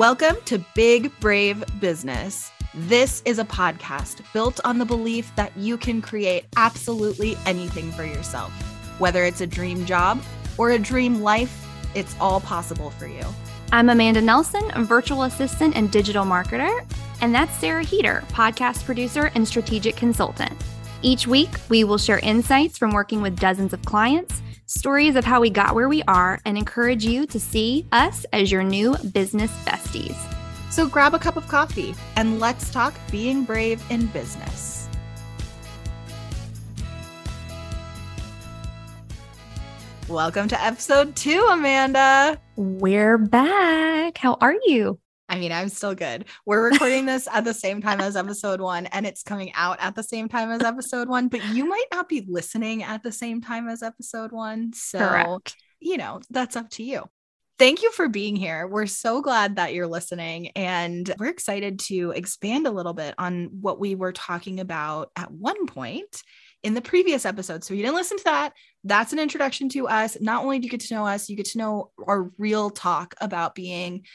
Welcome to Big Brave Business. This is a podcast built on the belief that you can create absolutely anything for yourself. Whether it's a dream job or a dream life, it's all possible for you. I'm Amanda Nelson, a virtual assistant and digital marketer. And that's Sarah Heeter, podcast producer and strategic consultant. Each week, we will share insights from working with dozens of clients, stories of how we got where we are, and encourage you to see us as your new business besties. So grab a cup of coffee and let's talk being brave in business. Welcome to episode two, Amanda. We're back. How are you? I mean, I'm still good. We're recording this at the same time as episode one, and it's coming out at the same time as episode one, but you might not be listening at the same time as episode one. So, Correct. you know, that's up to you. Thank you for being here. We're so glad that you're listening, and we're excited to expand a little bit on what we were talking about at one point in the previous episode. So, if you didn't listen to that, that's an introduction to us. Not only do you get to know us, you get to know our real talk about being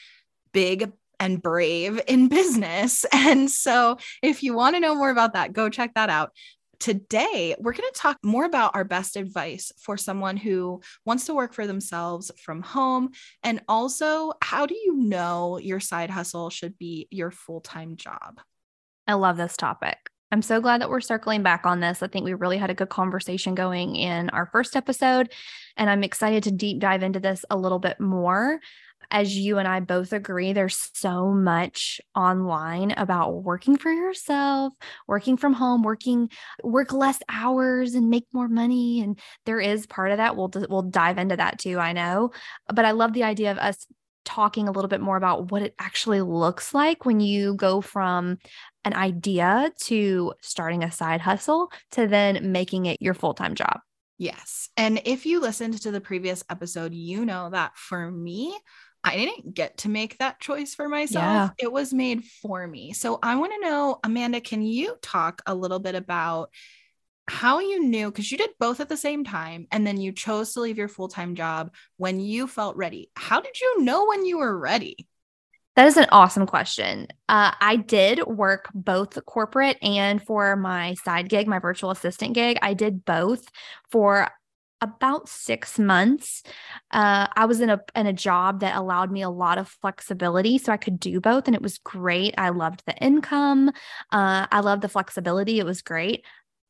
big and brave in business. And so, if you want to know more about that, go check that out. Today, we're going to talk more about our best advice for someone who wants to work for themselves from home. And also, how do you know your side hustle should be your full time job? I love this topic. I'm so glad that we're circling back on this. I think we really had a good conversation going in our first episode, and I'm excited to deep dive into this a little bit more as you and I both agree, there's so much online about working for yourself, working from home, working work less hours and make more money. And there is part of that. We'll we'll dive into that too. I know, but I love the idea of us talking a little bit more about what it actually looks like when you go from an idea to starting a side hustle to then making it your full time job. Yes. And if you listened to the previous episode, you know that for me, I didn't get to make that choice for myself. Yeah. It was made for me. So I want to know, Amanda, can you talk a little bit about how you knew? Because you did both at the same time, and then you chose to leave your full time job when you felt ready. How did you know when you were ready? That is an awesome question. Uh, I did work both corporate and for my side gig, my virtual assistant gig. I did both for about six months, uh, I was in a in a job that allowed me a lot of flexibility, so I could do both, and it was great. I loved the income. Uh, I loved the flexibility. It was great.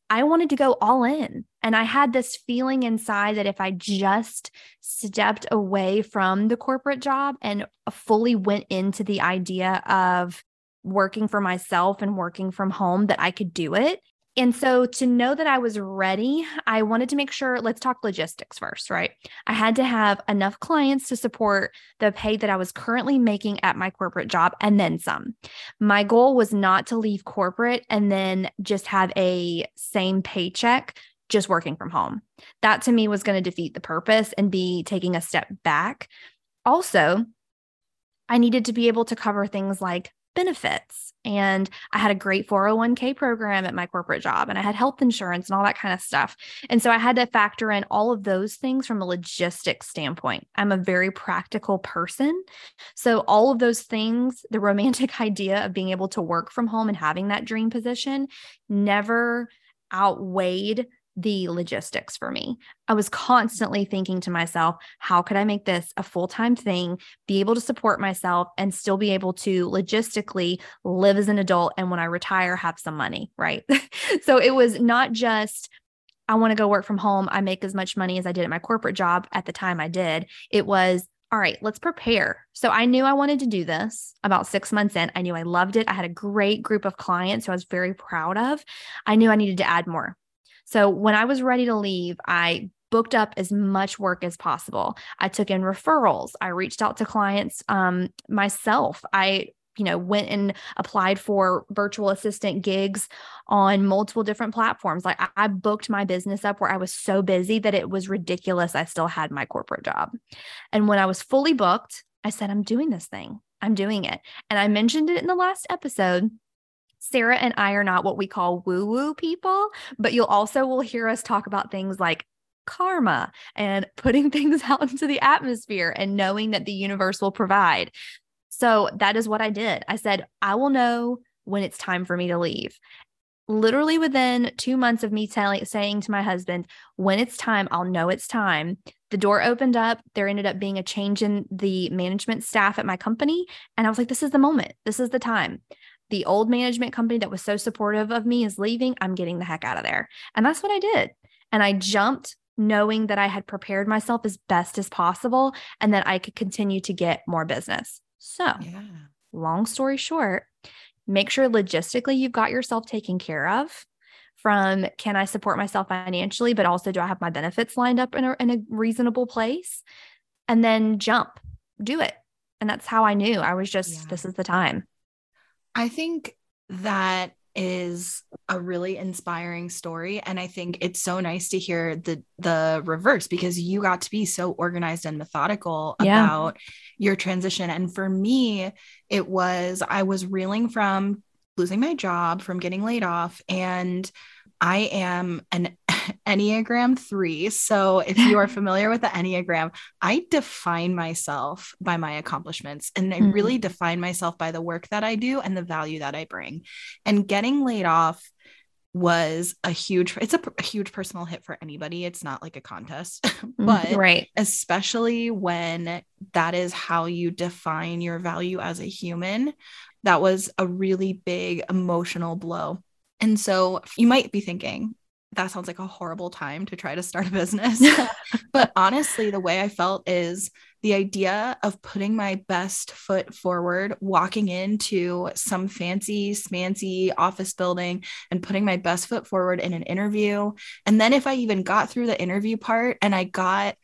I wanted to go all in. And I had this feeling inside that if I just stepped away from the corporate job and fully went into the idea of working for myself and working from home, that I could do it. And so to know that I was ready, I wanted to make sure, let's talk logistics first, right? I had to have enough clients to support the pay that I was currently making at my corporate job and then some. My goal was not to leave corporate and then just have a same paycheck just working from home. That to me was going to defeat the purpose and be taking a step back. Also, I needed to be able to cover things like benefits. And I had a great 401k program at my corporate job, and I had health insurance and all that kind of stuff. And so I had to factor in all of those things from a logistics standpoint. I'm a very practical person. So, all of those things, the romantic idea of being able to work from home and having that dream position never outweighed the logistics for me. I was constantly thinking to myself, how could I make this a full time thing, be able to support myself, and still be able to logistically live as an adult? And when I retire, have some money, right? so it was not just, I want to go work from home. I make as much money as I did at my corporate job at the time I did. It was, all right, let's prepare. So I knew I wanted to do this about six months in. I knew I loved it. I had a great group of clients who I was very proud of. I knew I needed to add more. So when I was ready to leave, I booked up as much work as possible. I took in referrals. I reached out to clients um, myself. I you know went and applied for virtual assistant gigs on multiple different platforms like I, I, booked my business up where i was so busy that it was ridiculous i still had my corporate job and when i was fully booked i said i'm doing this thing i'm doing it and i mentioned it in the last episode Sarah and I are not what we call woo woo people, but you'll also will hear us talk about things like karma and putting things out into the atmosphere and knowing that the universe will provide. So that is what I did. I said, I will know when it's time for me to leave. Literally within two months of me telling, saying to my husband, when it's time, I'll know it's time. The door opened up. There ended up being a change in the management staff at my company. And I was like, this is the moment. This is the time. The old management company that was so supportive of me is leaving. I'm getting the heck out of there. And that's what I did. And I jumped knowing that I had prepared myself as best as possible and that I could continue to get more business. So, yeah. long story short, make sure logistically you've got yourself taken care of from can I support myself financially, but also do I have my benefits lined up in a, in a reasonable place? And then jump, do it. And that's how I knew I was just, yeah. this is the time. I think that is a really inspiring story and i think it's so nice to hear the the reverse because you got to be so organized and methodical yeah. about your transition and for me it was i was reeling from losing my job from getting laid off and i am an Enneagram 3. So, if you are familiar with the Enneagram, I define myself by my accomplishments and I mm-hmm. really define myself by the work that I do and the value that I bring. And getting laid off was a huge it's a, a, huge personal hit for anybody it's not like a contest mm-hmm. but right especially when that is how you define your value as a human that was a really big emotional blow and so you might be thinking that sounds like a horrible time to try to start a business. but honestly, the way I felt is the idea of putting my best foot forward, walking into some fancy, smancy office building and putting my best foot forward in an interview. And then if I even got through the interview part and I got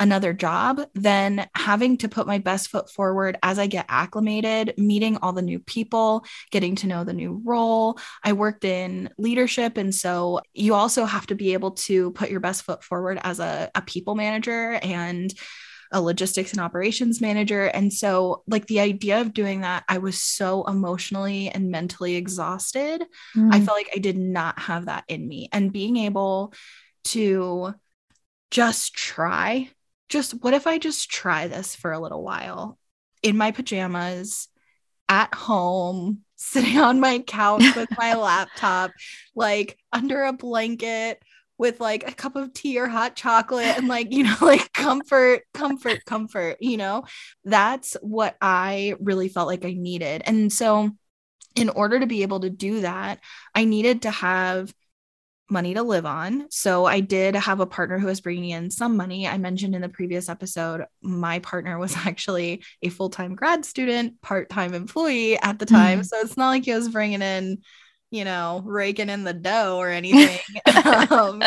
another job, then having to put my best foot forward as I get acclimated, meeting all the new people, getting to know the new role. I worked in leadership. And so you also have to be able to put your best foot forward as a, a people manager and a logistics and operations manager. And so, like, the idea of doing that, I was so emotionally and mentally exhausted. Mm. I felt like I did not have that in me. And being able to just try just what if I just try this for a little while in my pajamas at home, sitting on my couch with my laptop, like under a blanket with like a cup of tea or hot chocolate and like, you know, like comfort, comfort, comfort, you know, that's what I really felt like I needed. And so, in order to be able to do that, I needed to have money to live on. So I did have a partner who was bringing in some money. I mentioned in the previous episode, my partner was actually a full time grad student, part time employee at the time. Mm. So it's not like he was bringing in, you know, raking in the dough or anything. um,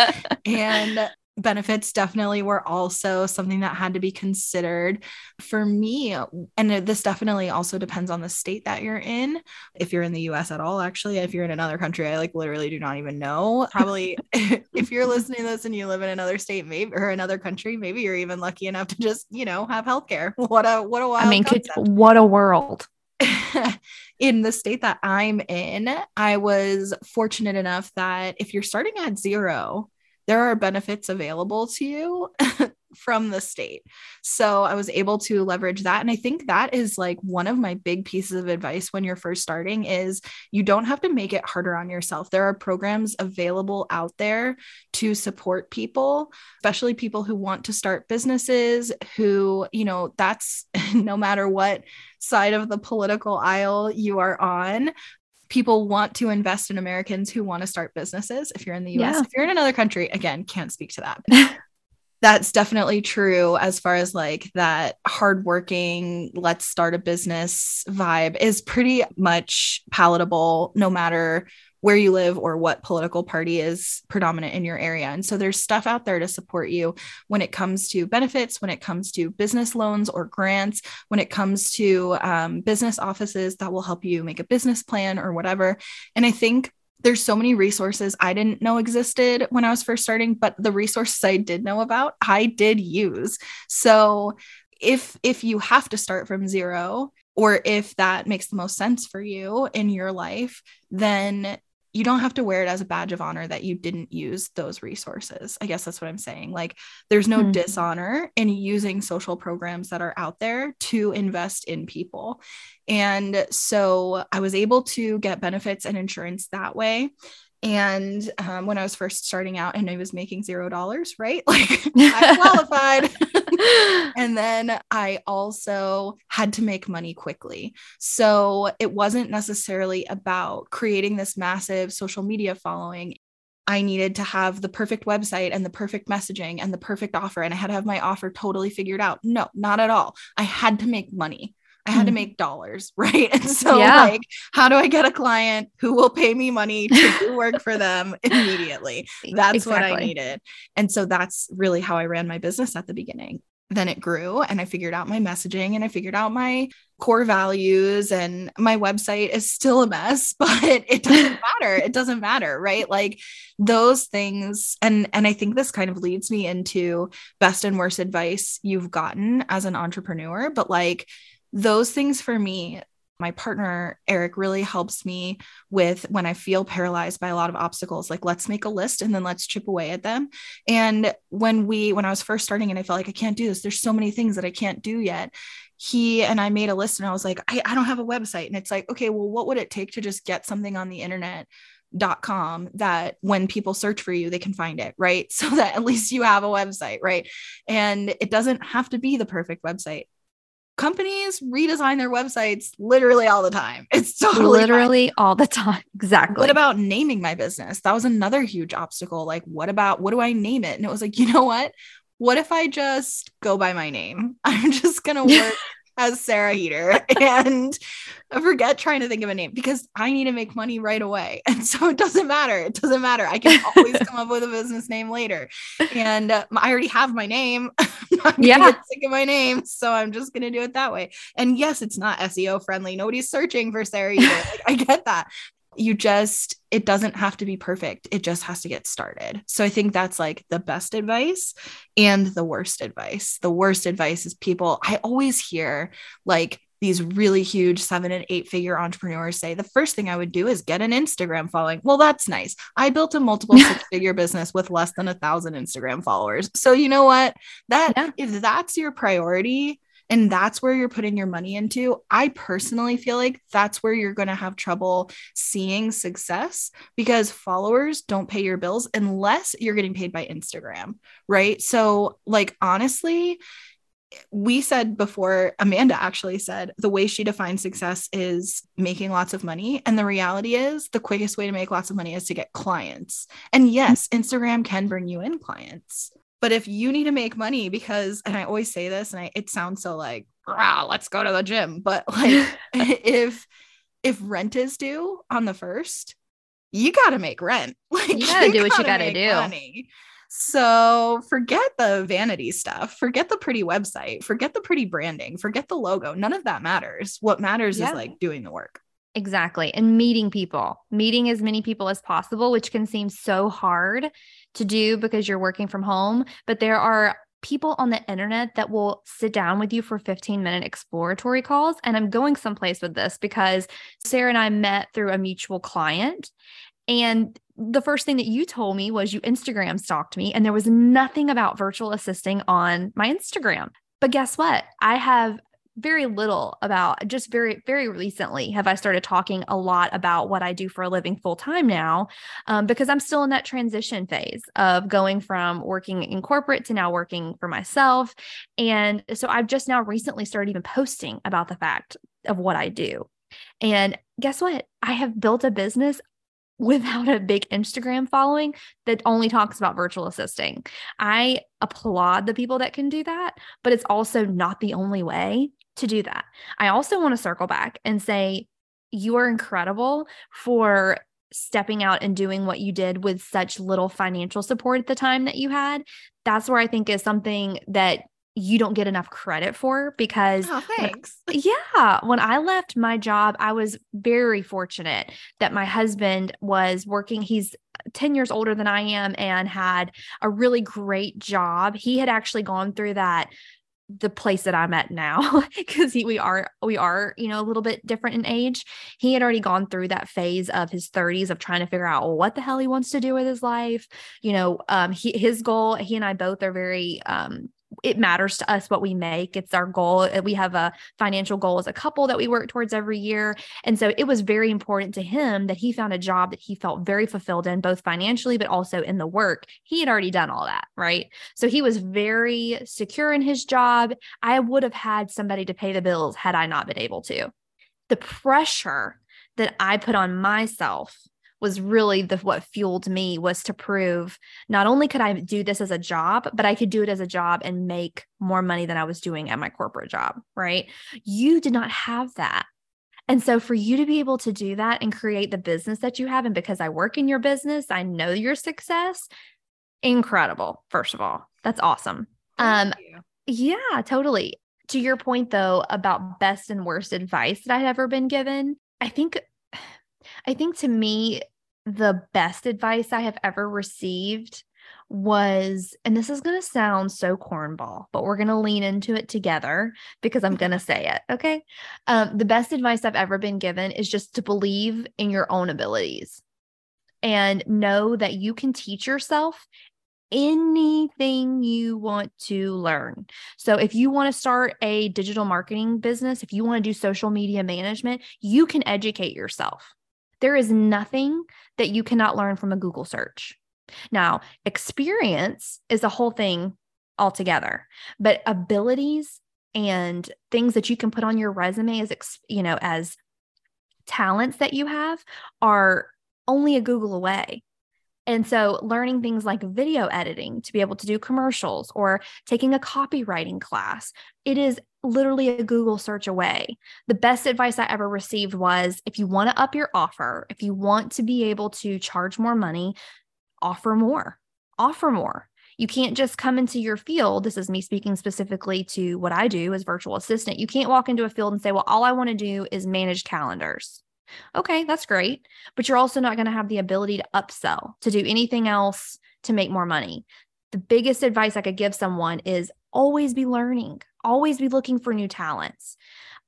and benefits definitely were also something that had to be considered. For me and this definitely also depends on the state that you're in. If you're in the US at all actually if you're in another country I like literally do not even know. Probably if you're listening to this and you live in another state maybe or another country maybe you're even lucky enough to just you know have healthcare. What a what a wild I mean could, what a world. In the state that I'm in, I was fortunate enough that if you're starting at zero, there are benefits available to you from the state. So I was able to leverage that and I think that is like one of my big pieces of advice when you're first starting is you don't have to make it harder on yourself. There are programs available out there to support people, especially people who want to start businesses who, you know, that's no matter what side of the political aisle you are on, people want to invest in Americans who want to start businesses. If you're in the US, yeah. if you're in another country, again, can't speak to that. That's definitely true as far as like that hardworking, let's start a business vibe is pretty much palatable no matter where you live or what political party is predominant in your area. And so there's stuff out there to support you when it comes to benefits, when it comes to business loans or grants, when it comes to um, business offices that will help you make a business plan or whatever. And I think there's so many resources I didn't know existed when I was first starting, but the resources I did know about, I did use. So if if you have to start from zero or if that makes the most sense for you in your life, then you don't have to wear it as a badge of honor that you didn't use those resources. I guess that's what I'm saying. Like there's no mm-hmm. dishonor in using social programs that are out there to invest in people. And so I was able to get benefits and insurance that way. And um, when I was first starting out and I was making zero dollars, right? Like I qualified. and then I also had to make money quickly. So it wasn't necessarily about creating this massive social media following. I needed to have the perfect website and the perfect messaging and the perfect offer. And I had to have my offer totally figured out. No, not at all. I had to make money. I had to mm-hmm. make dollars, right? And so, yeah. like, how do I get a client who will pay me money to do work for them immediately? That's exactly. what I needed. And so, that's really how I ran my business at the beginning. Then it grew, and I figured out my messaging and I figured out my core values. And my website is still a mess, but it doesn't matter. It doesn't matter, right? Like, those things. And, and I think this kind of leads me into best and worst advice you've gotten as an entrepreneur, but like, those things for me my partner Eric really helps me with when I feel paralyzed by a lot of obstacles. Like, let's make a list and then let's chip away at them. And when we, when I was first starting and I felt like I can't do this, there's so many things that I can't do yet. He and I made a list and I was like, I, I don't have a website. And it's like, okay, well, what would it take to just get something on the internet? dot com that when people search for you they can find it right so that at least you have a website right and it doesn't have to be the perfect website companies redesign their websites literally all the time. It's totally literally fine. all the time. Exactly. What about naming my business? That was another huge obstacle. Like, what about what do I name it? And it was like, you know what? What if I just go by my name? I'm just going to work as Sarah Heeter and I forget trying to think of a name because I need to make money right away. And so it doesn't matter. It doesn't matter. I can always come up with a business name later. And uh, I already have my name. yeah. sick of my name. So I'm just going to do it that way. And yes, it's not SEO friendly. Nobody's searching for Sarah Heeter. Like, I get that you just it doesn't have to be perfect it just has to get started so i think that's like the best advice and the worst advice the worst advice is people i always hear like these really huge seven and eight figure entrepreneurs say the first thing I would do is get an Instagram following. Well, that's nice. I built a multiple six figure business with less than a thousand Instagram followers. So you know what? That yeah. if that's your priority, and that's where you're putting your money into, I personally feel like that's where you're going to have trouble seeing success because followers don't pay your bills unless you're getting paid by Instagram, right? So, like, honestly, we said before, Amanda actually said the way she defines success is making lots of money. And the reality is, the quickest way to make lots of money is to get clients. And yes, Instagram can bring you in clients. But if you need to make money because, and I always say this, and I, it sounds so like, wow, let's go to the gym. But like, if if rent is due on the first, you got to make rent. Like you got to do what you got to do. Money. So forget the vanity stuff, forget the pretty website, forget the pretty branding, forget the logo. None of that matters. What matters yeah. is like doing the work. Exactly. And meeting people, meeting as many people as possible, which can seem so hard to do because you're working from home. But there are people on the internet that will sit down with you for 15 minute exploratory calls. And I'm going someplace with this because Sarah and I met through a mutual client. And the first thing that you told me was you Instagram stalked me, and there was nothing about virtual assisting on my Instagram. But guess what? I have very little about just very very recently have i started talking a lot about what i do for a living full time now um, because i'm still in that transition phase of going from working in corporate to now working for myself. And so i've just now recently started even posting about the fact of what i do. And guess what? I have built a business without a big Instagram following that only talks about virtual assisting. I applaud the people that can do that, but it's also not the only way to do that. I also want to circle back and say, you are incredible for stepping out and doing what you did with such little financial support at the time that you had. That's where I think is something that you don't get enough credit for because oh, thanks. When, yeah, when I left my job, I was very fortunate that my husband was working. He's 10 years older than I am and had a really great job. He had actually gone through that the place that I'm at now because we are we are you know a little bit different in age. He had already gone through that phase of his 30s of trying to figure out what the hell he wants to do with his life. You know, um, he, his goal. He and I both are very um, it matters to us what we make. It's our goal. Uh, we have a financial goal as a couple that we work towards every year. And so it was very important to him that he found a job that he felt very fulfilled in, both financially, but also in the work. He had already done all that, right? So he was very secure in his job. I would have had somebody to pay the bills had I not been able to. The pressure that I put on myself was really the what fueled me was to prove not only could I do this as a job, but I could do it as a job and make more money than I was doing at my corporate job, right? You did not have that. And so for you to be able to do that and create the business that you have and because I work in your business, I know your success, incredible. First of all, that's awesome. Thank um you. yeah, totally. To your point though about best and worst advice that I've ever been given, I think I think to me the best advice I have ever received was, and this is going to sound so cornball, but we're going to lean into it together because I'm going to say it. Okay. Um, the best advice I've ever been given is just to believe in your own abilities and know that you can teach yourself anything you want to learn. So, if you want to start a digital marketing business, if you want to do social media management, you can educate yourself. There is nothing that you cannot learn from a Google search. Now, experience is a whole thing altogether, but abilities and things that you can put on your resume as you know as talents that you have are only a Google away. And so, learning things like video editing to be able to do commercials or taking a copywriting class, it is literally a Google search away. The best advice I ever received was if you want to up your offer, if you want to be able to charge more money, offer more, offer more. You can't just come into your field. This is me speaking specifically to what I do as virtual assistant. You can't walk into a field and say, well, all I want to do is manage calendars. Okay, that's great. But you're also not going to have the ability to upsell, to do anything else to make more money. The biggest advice I could give someone is always be learning, always be looking for new talents,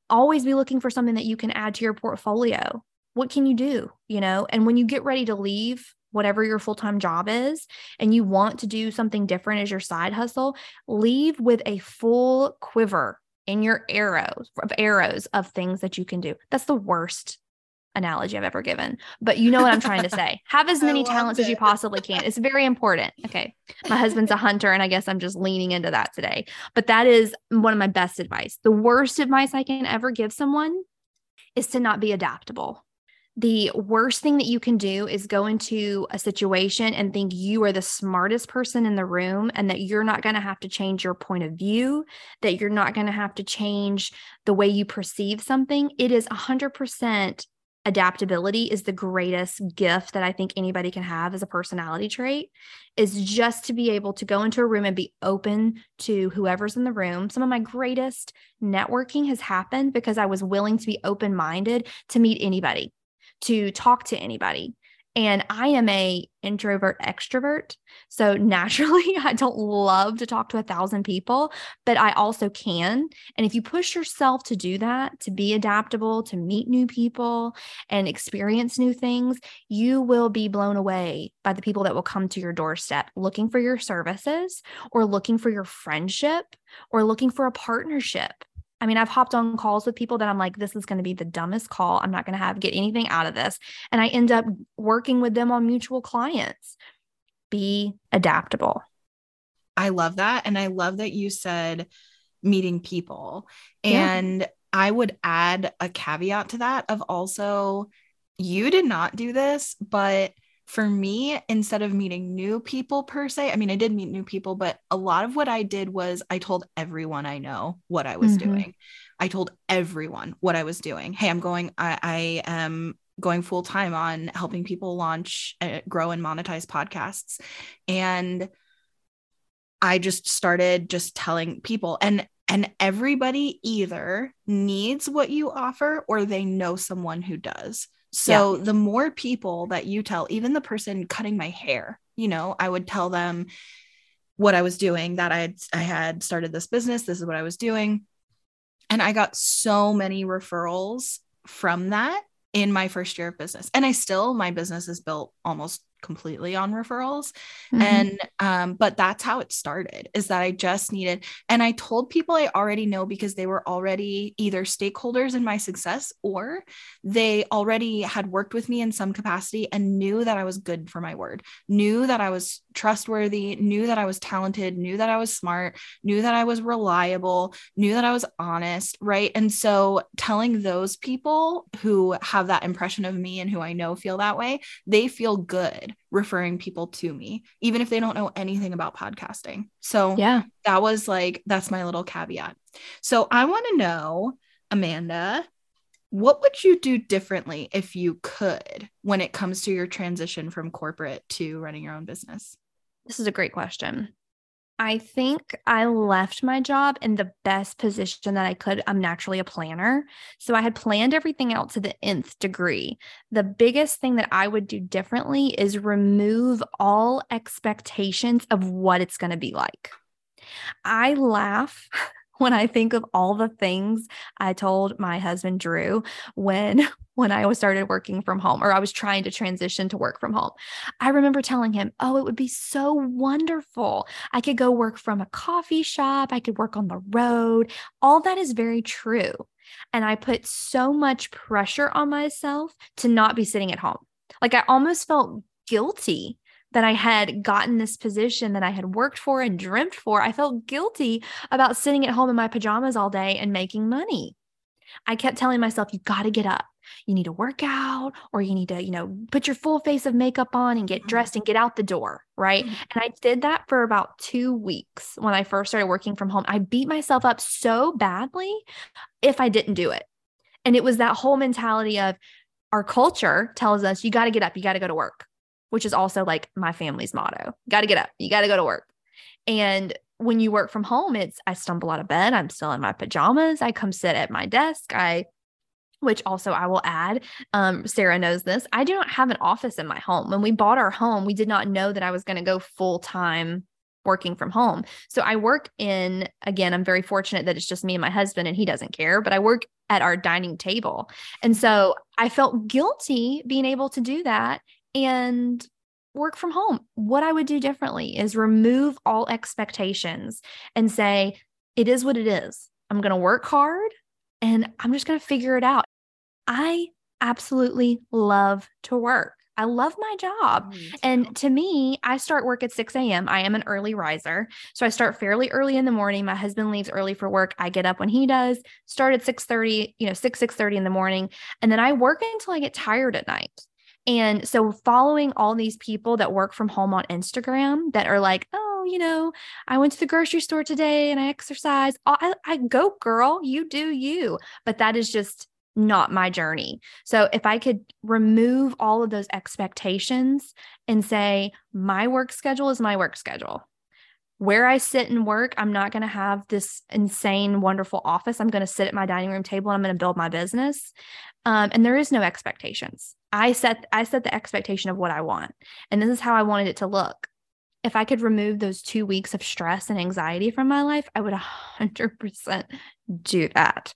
always be looking for something that you can add to your portfolio. What can you do? You know, and when you get ready to leave, whatever your full time job is, and you want to do something different as your side hustle, leave with a full quiver in your arrows of arrows of things that you can do. That's the worst analogy I've ever given, but you know what I'm trying to say. Have as many talents it. as you possibly can. It's very important. Okay. My husband's a hunter, and I guess I'm just leaning into that today. But that is one of my best advice. The worst advice I can ever give someone is to not be adaptable. The worst thing that you can do is go into a situation and think you are the smartest person in the room and that you're not going to have to change your point of view, that you're not going to have to change the way you perceive something. It is 100% adaptability is the greatest gift that I think anybody can have as a personality trait is just to be able to go into a room and be open to whoever's in the room. Some of my greatest networking has happened because I was willing to be open minded to meet anybody, to talk to anybody and i am a introvert extrovert. So naturally i don't love to talk to a thousand people but i also can. And if you push yourself to do that to be adaptable to meet new people and experience new things you will be blown away by the people that will come to your doorstep looking for your services or looking for your friendship or looking for a partnership I mean, I've hopped on calls with people that I'm like, this is going to be the dumbest call. I'm not going to have get anything out of this. And I end up working with them on mutual clients. Be adaptable. I love that. And I love that you said meeting people. And yeah. I would add a caveat to that of also, you did not do this, but for me, instead of meeting new people per se, I mean, I did meet new people, but a lot of what I did was I told everyone I know what I was mm-hmm. doing. I told everyone what I was doing. Hey, I'm going, I, I am going full time on helping people launch, uh, grow, and monetize podcasts. And I just started just telling people, and and everybody either needs what you offer or they know someone who does. So yeah. the more people that you tell, even the person cutting my hair, you know, I would tell them, what I was doing that I had I had started this business, this is what I was doing. And I got so many referrals from that in my first year of business. And I still my business is built almost completely on referrals. Mm-hmm. and um but that's how it started is that i just needed and i told people i already know because they were already either stakeholders in my success or they already had worked with me in some capacity and knew that i was good for my word knew that i was trustworthy knew that i was talented knew that i was smart knew that i was reliable knew that i was honest right? And so telling those people who have that impression of me and who i know feel that way they feel good referring people to me, even if they don't know anything about podcasting. So, yeah, that was like, that's my little caveat. So, I want to know, Amanda, what would you do differently if you could when it comes to your transition from corporate to running your own business? This is a great question. I think I left my job in the best position that I could. I'm naturally a planner. So I had planned everything out to the nth degree. The biggest thing that I would do differently is remove all expectations of what it's going to be like. I laugh when I think of all the things I told my husband Drew when when I was started working from home or I was trying to transition to work from home. I remember telling him, "Oh, it would be so wonderful. I could go work from a coffee shop, I could work on the road." All that is very true. And I put so much pressure on myself to not be sitting at home. Like I almost felt guilty that I had gotten this position that I had worked for and dreamt for, I felt guilty about sitting at home in my pajamas all day and making money. I kept telling myself, you got to get up. You need to work out or you need to, you know, put your full face of makeup on and get mm-hmm. dressed and get out the door. Right. Mm-hmm. And I did that for about two weeks when I first started working from home. I beat myself up so badly if I didn't do it. And it was that whole mentality of our culture tells us you got to get up, you got to go to work which is also like my family's motto. Got to get up. You got to go to work. And when you work from home, it's I stumble out of bed. I'm still in my pajamas. I come sit at my desk. I which also I will add, um, Sarah knows this. I do not have an office in my home. When we bought our home, we did not know that I was going to go full time working from home. So I work in, again, I'm very fortunate that it's just me and my husband and he doesn't care, but I work at our dining table. And so I felt guilty being able to do that and work from home. What I would do differently is remove all expectations and say, it is what it is. I'm going to work hard and I'm just going to figure it out. I absolutely love to work. I love my job. Oh, and to me, I start work at 6 a.m. I am an early riser. So I start fairly early in the morning. My husband leaves early for work. I get up when he does, start at 6 30, you know, 6, 6 30 in the morning. And then I work until I get tired at night. And so following all these people that work from home on Instagram that are like, oh, you know, I went to the grocery store today and I exercise. I, I go, girl, you do you. But that is just not my journey. So if I could remove all of those expectations and say, my work schedule is my work schedule. Where I sit and work, I'm not going to have this insane, wonderful office. I'm going to sit at my dining room table and I'm going to build my business. Um, and there is no expectations. I set I set the expectation of what I want, and this is how I wanted it to look. If I could remove those two weeks of stress and anxiety from my life, I would 100% do that.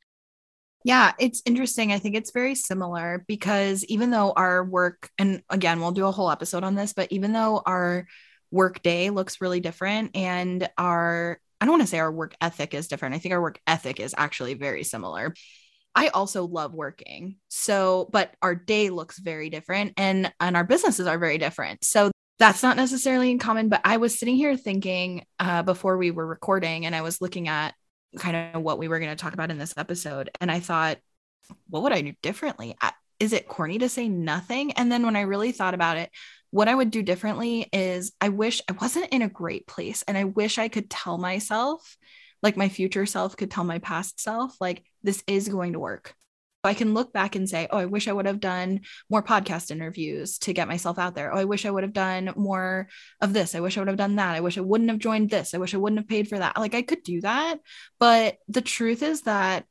Yeah, it's interesting. I think it's very similar because even though our work, and again, we'll do a whole episode on this, but even though our work day looks really different and our, I don't want to say our work ethic is different. I think our work ethic is actually very similar. I also love working. So, but our day looks very different and and our businesses are very different. So that's not necessarily in common, but I was sitting here thinking uh, before we were recording and I was looking at kind of what we were going to talk about in this episode and I thought what would I do differently? Is it corny to say nothing? And then when I really thought about it, what I would do differently is I wish I wasn't in a great place and I wish I could tell myself like my future self could tell my past self, like, this is going to work. I can look back and say, oh, I wish I would have done more podcast interviews to get myself out there. Oh, I wish I would have done more of this. I wish I would have done that. I wish I wouldn't have joined this. I wish I wouldn't have paid for that. Like I could do that. But the truth is that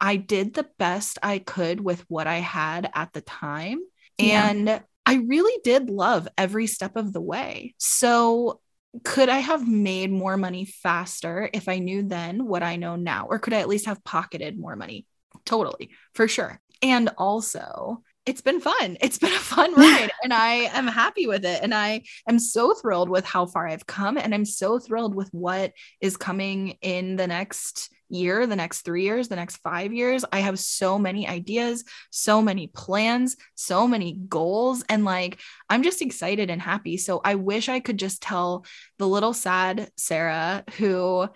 I did the best I could with what I had at the time. Yeah. And I really did love every step of the way. So could I have made more money faster if I knew then what I know now? Or could I at least have pocketed more money? Totally, for sure. And also, it's been fun. It's been a fun ride and I am happy with it. And I am so thrilled with how far I've come. And I'm so thrilled with what is coming in the next year, the next three years, the next five years. I have so many ideas, so many plans, so many goals. And like, I'm just excited and happy. So I wish I could just tell the little sad Sarah who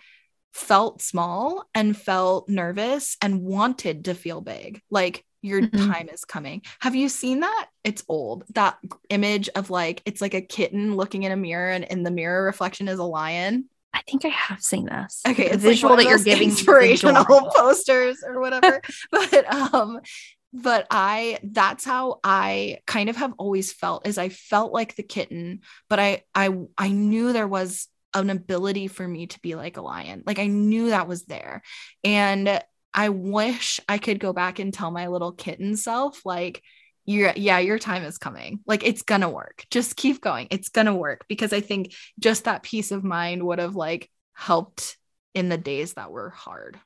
felt small and felt nervous and wanted to feel big. Like, your mm-hmm. time is coming. Have you seen that? It's old. That image of like it's like a kitten looking in a mirror and in the mirror reflection is a lion. I think I have seen this. Okay, it's visual like that you're giving inspirational posters or whatever. but um but I that's how I kind of have always felt is I felt like the kitten, but I I I knew there was an ability for me to be like a lion. Like I knew that was there. And I wish I could go back and tell my little kitten self, like, you're, yeah, your time is coming. Like, it's gonna work. Just keep going. It's gonna work. Because I think just that peace of mind would have like helped in the days that were hard.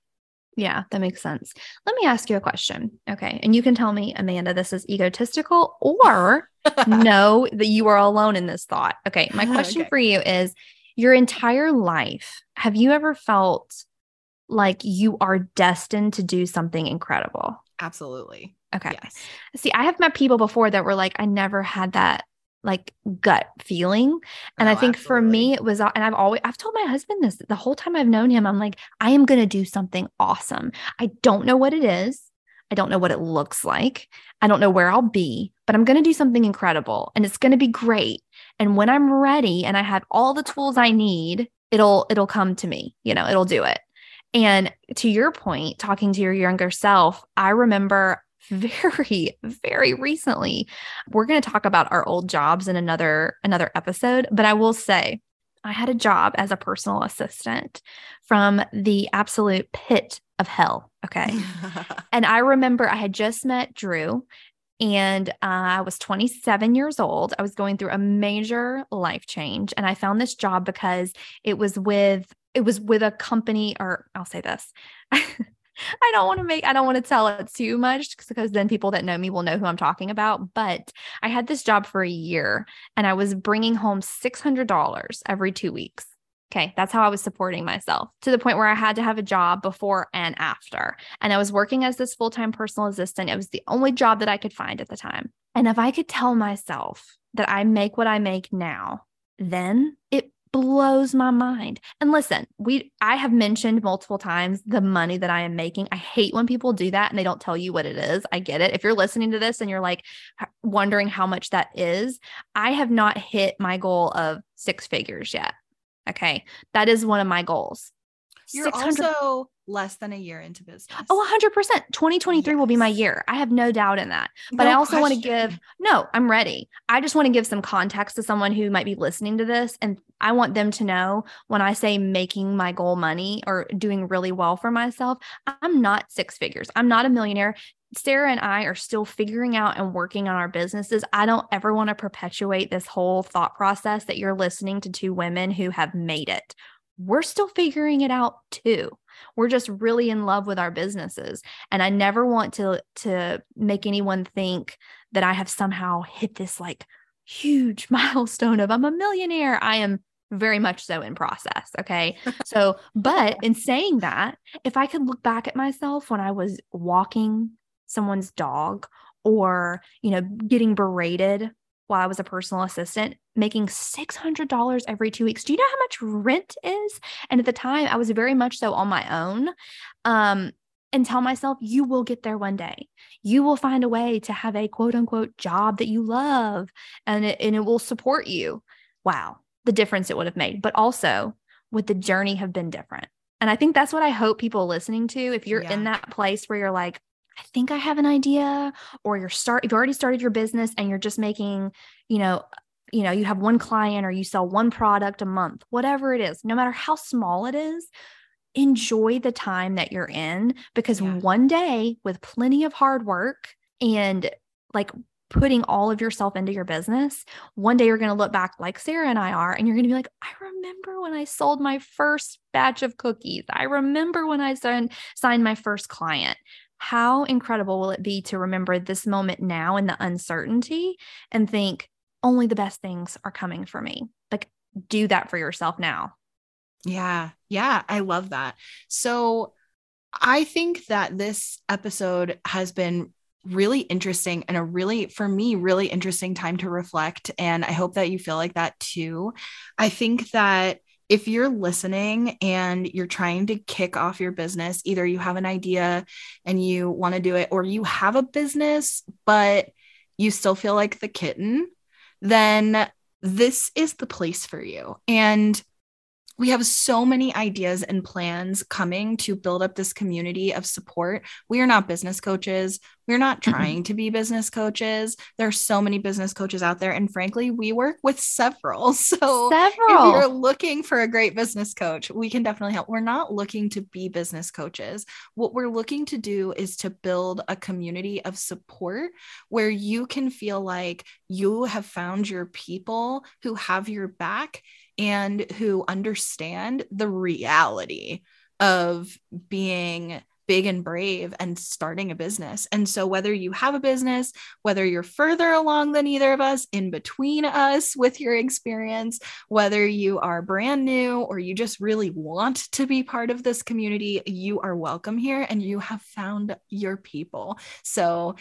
Yeah, that makes sense. Let me ask you a question. Okay. And you can tell me, Amanda, this is egotistical or know that you are alone in this thought. Okay. My question okay. for you is your entire life, have you ever felt like you are destined to do something incredible. Absolutely. Okay. Yes. See, I have met people before that were like, I never had that like gut feeling. And oh, I think absolutely. for me, it was, and I've always, I've told my husband this the whole time I've known him. I'm like, I am going to do something awesome. I don't know what it is. I don't know what it looks like. I don't know where I'll be, but I'm going to do something incredible and it's going to be great. And when I'm ready and I have all the tools I need, it'll, it'll come to me, you know, it'll do it. And to your point, talking to your younger self, I remember very very recently we're going to talk about our old jobs in another another episode but i will say i had a job as a personal assistant from the absolute pit of hell okay and i remember i had just met drew and uh, I was 27 years old. I was going through a major life change. And I found this job because it was with it was with a company, or I'll say this. I don't want to make, I don't want to tell it too much because then people that know me will know who I'm talking about. But I had this job for a year and I was bringing home $600 every two weeks. Okay, that's how I was supporting myself to the point where I had to have a job before and after. And I was working as this full time personal assistant. It was the only job that I could find at the time. And if I could tell myself that I make what I make now, then it blows my mind. And listen, we I have mentioned multiple times the money that I am making. I hate when people do that and they don't tell you what it is. I get it. If you're listening to this and you're like wondering how much that is, I have not hit my goal of six figures yet. Okay. That is one of my goals. You're also less than a year into business. Oh, 100%. 2023 yes. will be my year. I have no doubt in that. But no I also want to give, no, I'm ready. I just want to give some context to someone who might be listening to this. And I want them to know when I say making my goal money or doing really well for myself, I'm not six figures. I'm not a millionaire. Sarah and I are still figuring out and working on our businesses. I don't ever want to perpetuate this whole thought process that you're listening to two women who have made it we're still figuring it out too. We're just really in love with our businesses. And I never want to to make anyone think that I have somehow hit this like huge milestone of I'm a millionaire. I am very much so in process. Okay. So, but in saying that, if I could look back at myself when I was walking someone's dog or, you know, getting berated while I was a personal assistant, making $600 every two weeks. Do you know how much rent is? And at the time, I was very much so on my own. Um, and tell myself, you will get there one day. You will find a way to have a quote unquote job that you love and it, and it will support you. Wow, the difference it would have made. But also, would the journey have been different? And I think that's what I hope people listening to, if you're yeah. in that place where you're like, I think I have an idea, or you're start you've already started your business and you're just making, you know, you know, you have one client or you sell one product a month, whatever it is, no matter how small it is, enjoy the time that you're in because yeah. one day with plenty of hard work and like putting all of yourself into your business, one day you're going to look back like Sarah and I are, and you're going to be like, I remember when I sold my first batch of cookies. I remember when I signed, signed my first client. How incredible will it be to remember this moment now in the uncertainty and think, only the best things are coming for me? Like, do that for yourself now. Yeah. Yeah. I love that. So, I think that this episode has been really interesting and a really, for me, really interesting time to reflect. And I hope that you feel like that too. I think that if you're listening and you're trying to kick off your business, either you have an idea and you want to do it, or you have a business, but you still feel like the kitten, then this is the place for you. And we have so many ideas and plans coming to build up this community of support. We are not business coaches. We're not trying mm-hmm. to be business coaches. There are so many business coaches out there. And frankly, we work with several. So several. if you're looking for a great business coach, we can definitely help. We're not looking to be business coaches. What we're looking to do is to build a community of support where you can feel like you have found your people who have your back and who understand the reality of being big and brave and starting a business. And so, whether you have a business, whether you're further along than either of us, in between us with your experience, whether you are brand new or you just really want to be part of this community, you are welcome here and you have found your people. So,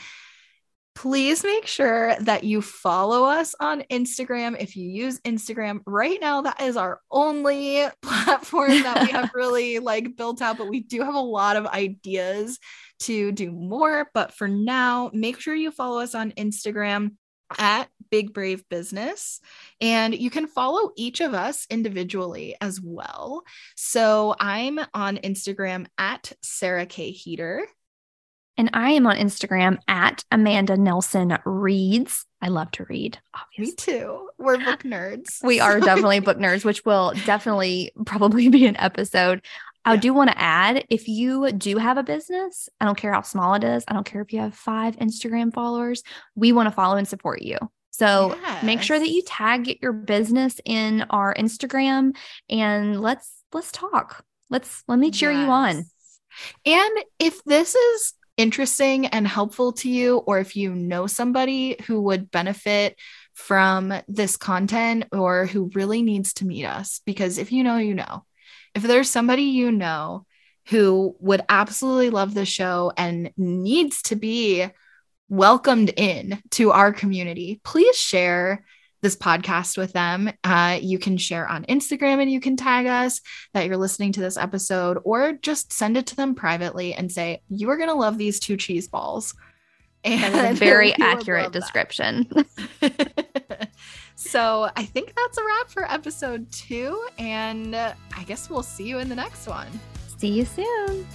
please make sure that you follow us on Instagram. If you use Instagram right now, that is our only platform that we have really like built out, but we do have a lot of ideas to do more. But for now, make sure you follow us on Instagram at Big Brave Business. And you can follow each of us individually as well. So I'm on Instagram at Sarah K. Heeter. And I am on Instagram at Amanda Nelson Reads. I love to read, obviously. Me too. We're book nerds. we are definitely book nerds, which will definitely probably be an episode. I yeah. do want to add if you do have a business, I don't care how small it is, I don't care if you have five Instagram followers, we want to follow and support you. So yes. make sure that you tag your business in our Instagram and let's let's talk. Let's let me cheer yes. you on. And if this is interesting and helpful to you, or if you know somebody who would benefit from this content or who really needs to meet us, because if you know, you know. If there's somebody you know who would absolutely love the show and needs to be welcomed in to our community, please share this podcast with them. Uh, you can share on Instagram and you can tag us that you're listening to this episode, or just send it to them privately and say, You are going to love these two cheese balls. And That's a very accurate description. so I think that's a wrap for episode two. And I guess we'll see you in the next one. See you soon.